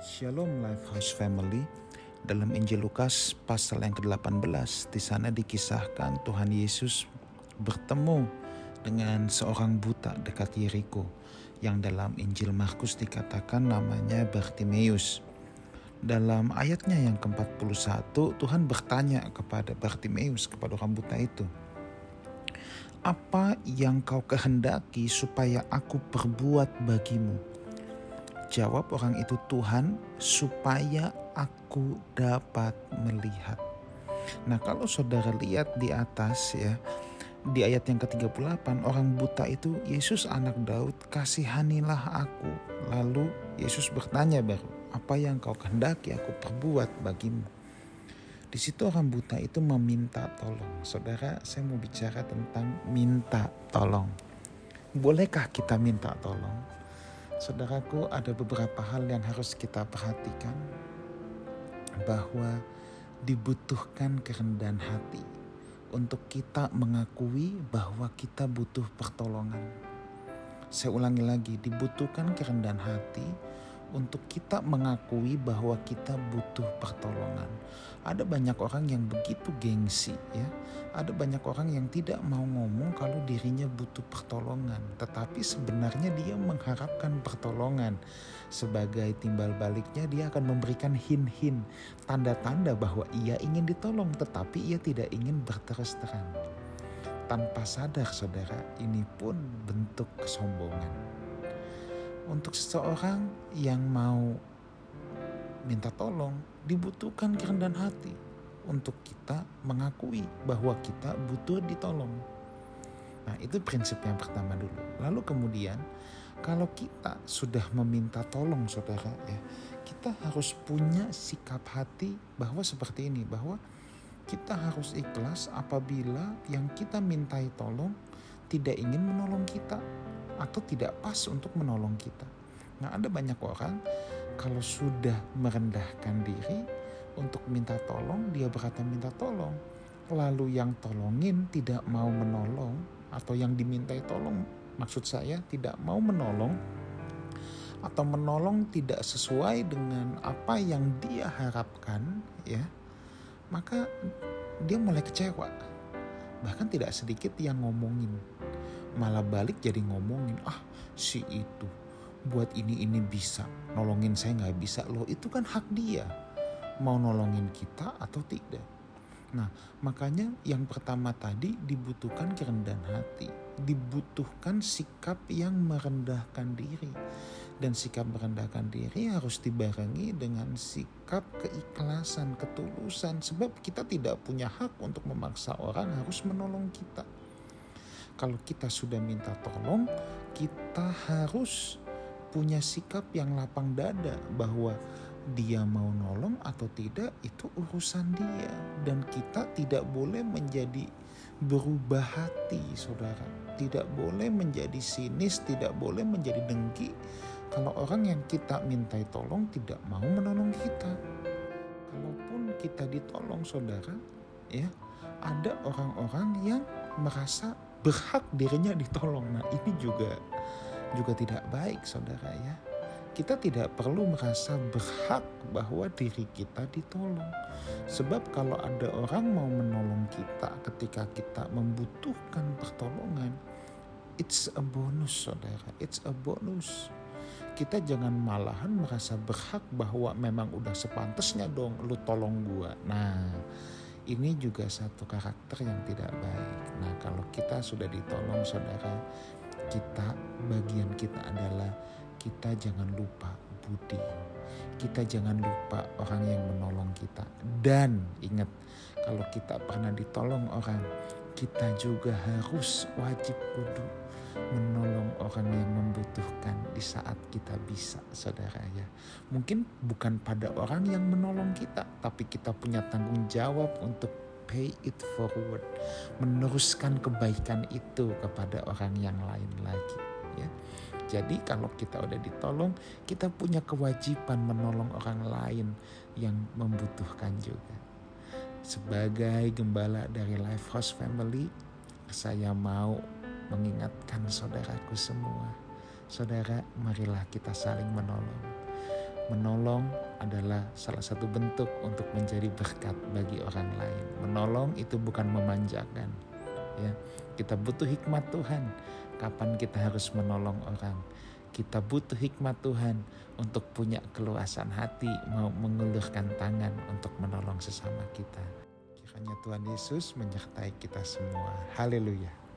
Shalom Lifehouse Family. Dalam Injil Lukas pasal yang ke-18 di sana dikisahkan Tuhan Yesus bertemu dengan seorang buta dekat Yeriko yang dalam Injil Markus dikatakan namanya Bartimeus. Dalam ayatnya yang ke-41 Tuhan bertanya kepada Bartimeus kepada orang buta itu, "Apa yang kau kehendaki supaya aku perbuat bagimu?" Jawab orang itu Tuhan supaya aku dapat melihat. Nah kalau saudara lihat di atas ya di ayat yang ke-38 orang buta itu Yesus anak Daud kasihanilah aku. Lalu Yesus bertanya baru apa yang kau kehendaki aku perbuat bagimu. Di situ orang buta itu meminta tolong. Saudara, saya mau bicara tentang minta tolong. Bolehkah kita minta tolong? Saudaraku, ada beberapa hal yang harus kita perhatikan bahwa dibutuhkan kerendahan hati untuk kita mengakui bahwa kita butuh pertolongan. Saya ulangi lagi, dibutuhkan kerendahan hati untuk kita mengakui bahwa kita butuh pertolongan. Ada banyak orang yang begitu gengsi ya. Ada banyak orang yang tidak mau ngomong kalau dirinya butuh pertolongan, tetapi sebenarnya dia mengharapkan pertolongan. Sebagai timbal baliknya dia akan memberikan hin-hin, tanda-tanda bahwa ia ingin ditolong tetapi ia tidak ingin berterus terang. Tanpa sadar saudara, ini pun bentuk kesombongan untuk seseorang yang mau minta tolong dibutuhkan kerendahan hati untuk kita mengakui bahwa kita butuh ditolong. Nah, itu prinsip yang pertama dulu. Lalu kemudian kalau kita sudah meminta tolong Saudara ya, kita harus punya sikap hati bahwa seperti ini, bahwa kita harus ikhlas apabila yang kita mintai tolong tidak ingin menolong kita atau tidak pas untuk menolong kita. Nah, ada banyak orang kalau sudah merendahkan diri untuk minta tolong, dia berkata minta tolong. Lalu yang tolongin tidak mau menolong atau yang dimintai tolong maksud saya tidak mau menolong atau menolong tidak sesuai dengan apa yang dia harapkan ya maka dia mulai kecewa bahkan tidak sedikit yang ngomongin malah balik jadi ngomongin ah si itu buat ini ini bisa nolongin saya nggak bisa. Loh itu kan hak dia. Mau nolongin kita atau tidak? Nah makanya yang pertama tadi dibutuhkan kerendahan hati. Dibutuhkan sikap yang merendahkan diri. Dan sikap merendahkan diri harus dibarengi dengan sikap keikhlasan ketulusan. Sebab kita tidak punya hak untuk memaksa orang harus menolong kita kalau kita sudah minta tolong, kita harus punya sikap yang lapang dada bahwa dia mau nolong atau tidak itu urusan dia. Dan kita tidak boleh menjadi berubah hati saudara. Tidak boleh menjadi sinis tidak boleh menjadi dengki kalau orang yang kita mintai tolong tidak mau menolong kita. Kalaupun kita ditolong saudara ya ada orang-orang yang merasa berhak dirinya ditolong. Nah, ini juga juga tidak baik, Saudara ya. Kita tidak perlu merasa berhak bahwa diri kita ditolong. Sebab kalau ada orang mau menolong kita ketika kita membutuhkan pertolongan, it's a bonus, Saudara. It's a bonus kita jangan malahan merasa berhak bahwa memang udah sepantasnya dong lu tolong gua. Nah, ini juga satu karakter yang tidak baik. Nah, kalau kita sudah ditolong, saudara, kita bagian kita adalah kita jangan lupa budi. Kita jangan lupa orang yang menolong kita. Dan ingat, kalau kita pernah ditolong orang, kita juga harus wajib kudu menolong orang yang membutuhkan di saat kita bisa saudara ya. Mungkin bukan pada orang yang menolong kita tapi kita punya tanggung jawab untuk pay it forward meneruskan kebaikan itu kepada orang yang lain lagi ya. Jadi kalau kita udah ditolong kita punya kewajiban menolong orang lain yang membutuhkan juga sebagai gembala dari Lifehouse Family saya mau mengingatkan saudaraku semua. Saudara, marilah kita saling menolong. Menolong adalah salah satu bentuk untuk menjadi berkat bagi orang lain. Menolong itu bukan memanjakan. Ya, kita butuh hikmat Tuhan. Kapan kita harus menolong orang? Kita butuh hikmat Tuhan untuk punya keluasan hati, mau mengulurkan tangan untuk menolong sesama kita. Kiranya Tuhan Yesus menyertai kita semua. Haleluya.